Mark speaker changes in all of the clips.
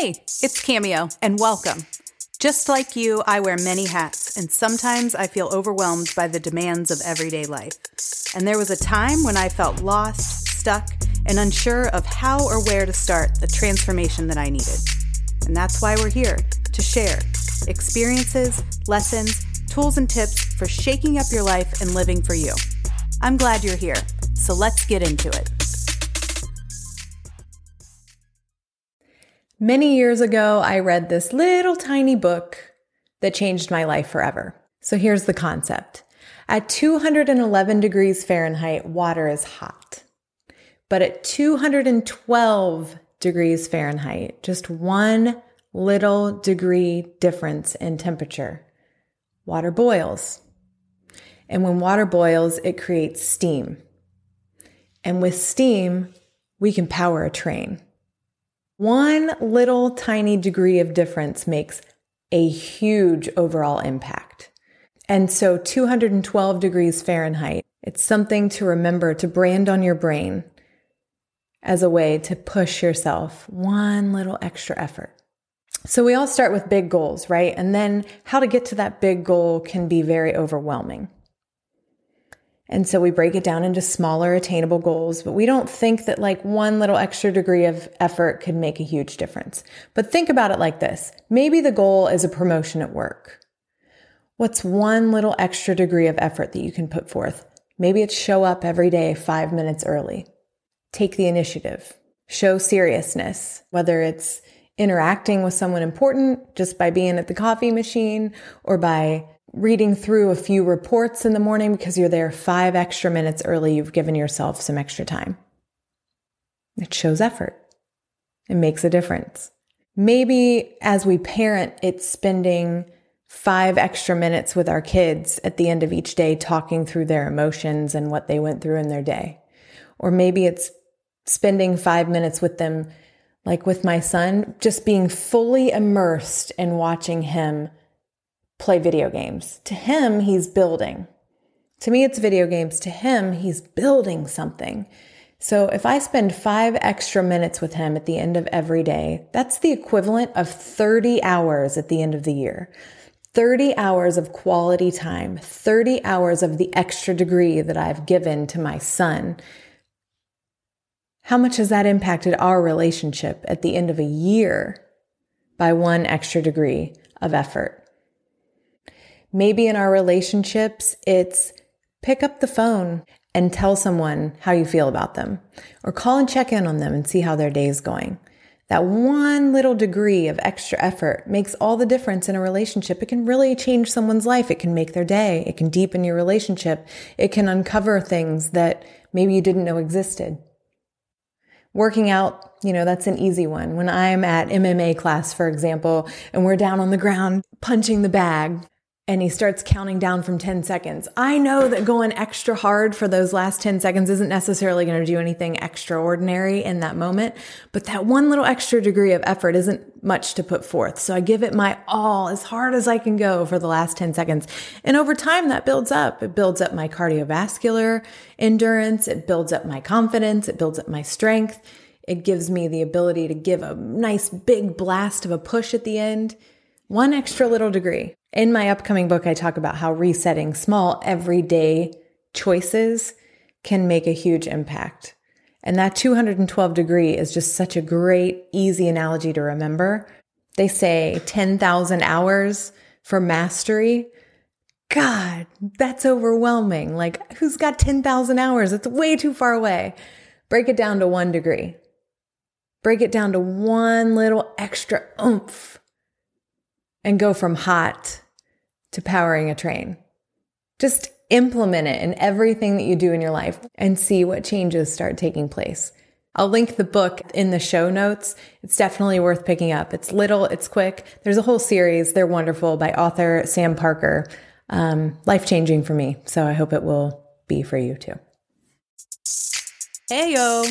Speaker 1: Hey, it's Cameo, and welcome. Just like you, I wear many hats, and sometimes I feel overwhelmed by the demands of everyday life. And there was a time when I felt lost, stuck, and unsure of how or where to start the transformation that I needed. And that's why we're here to share experiences, lessons, tools, and tips for shaking up your life and living for you. I'm glad you're here, so let's get into it.
Speaker 2: Many years ago, I read this little tiny book that changed my life forever. So here's the concept. At 211 degrees Fahrenheit, water is hot. But at 212 degrees Fahrenheit, just one little degree difference in temperature, water boils. And when water boils, it creates steam. And with steam, we can power a train. One little tiny degree of difference makes a huge overall impact. And so 212 degrees Fahrenheit, it's something to remember to brand on your brain as a way to push yourself one little extra effort. So we all start with big goals, right? And then how to get to that big goal can be very overwhelming. And so we break it down into smaller attainable goals, but we don't think that like one little extra degree of effort could make a huge difference. But think about it like this. Maybe the goal is a promotion at work. What's one little extra degree of effort that you can put forth? Maybe it's show up every day five minutes early. Take the initiative. Show seriousness, whether it's interacting with someone important just by being at the coffee machine or by reading through a few reports in the morning because you're there five extra minutes early. You've given yourself some extra time. It shows effort. It makes a difference. Maybe as we parent, it's spending five extra minutes with our kids at the end of each day, talking through their emotions and what they went through in their day. Or maybe it's spending five minutes with them, like with my son, just being fully immersed in watching him play video games. To him, he's building. To me, it's video games. To him, he's building something. So if I spend five extra minutes with him at the end of every day, that's the equivalent of 30 hours at the end of the year. 30 hours of quality time, 30 hours of the extra degree that I've given to my son. How much has that impacted our relationship at the end of a year by one extra degree of effort? Maybe in our relationships, it's pick up the phone and tell someone how you feel about them, or call and check in on them and see how their day is going. That one little degree of extra effort makes all the difference in a relationship. It can really change someone's life. It can make their day. It can deepen your relationship. It can uncover things that maybe you didn't know existed. Working out, you know, that's an easy one. When I'm at MMA class, for example, and we're down on the ground punching the bag, and he starts counting down from 10 seconds. I know that going extra hard for those last 10 seconds isn't necessarily going to do anything extraordinary in that moment, but that one little extra degree of effort isn't much to put forth. So I give it my all as hard as I can go for the last 10 seconds. And over time that builds up. It builds up my cardiovascular endurance. It builds up my confidence. It builds up my strength. It gives me the ability to give a nice big blast of a push at the end. One extra little degree. In my upcoming book, I talk about how resetting small, everyday choices can make a huge impact. And that 212 degree is just such a great, easy analogy to remember. They say 10,000 hours for mastery. God, that's overwhelming. Like, who's got 10,000 hours? It's way too far away. Break it down to one degree. Break it down to one little extra oomph and go from hot to powering a train. Just implement it in everything that you do in your life and see what changes start taking place. I'll link the book in the show notes. It's definitely worth picking up. It's little, it's quick. There's a whole series. They're wonderful by author Sam Parker. Um, life changing for me. So I hope it will be for you too.
Speaker 1: Hey, yo.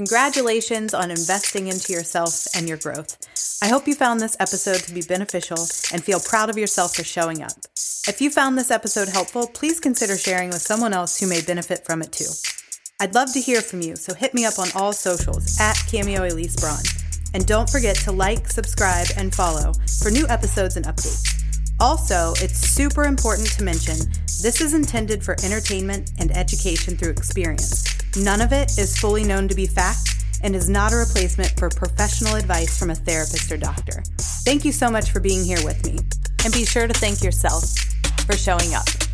Speaker 1: Congratulations on investing into yourself and your growth. I hope you found this episode to be beneficial and feel proud of yourself for showing up. If you found this episode helpful, please consider sharing with someone else who may benefit from it too. I'd love to hear from you, so hit me up on all socials at Cameo Elyse Braun. And don't forget to like, subscribe, and follow for new episodes and updates. Also, it's super important to mention this is intended for entertainment and education through experience. None of it is fully known to be fact and is not a replacement for professional advice from a therapist or doctor. Thank you so much for being here with me. And be sure to thank yourself for showing up.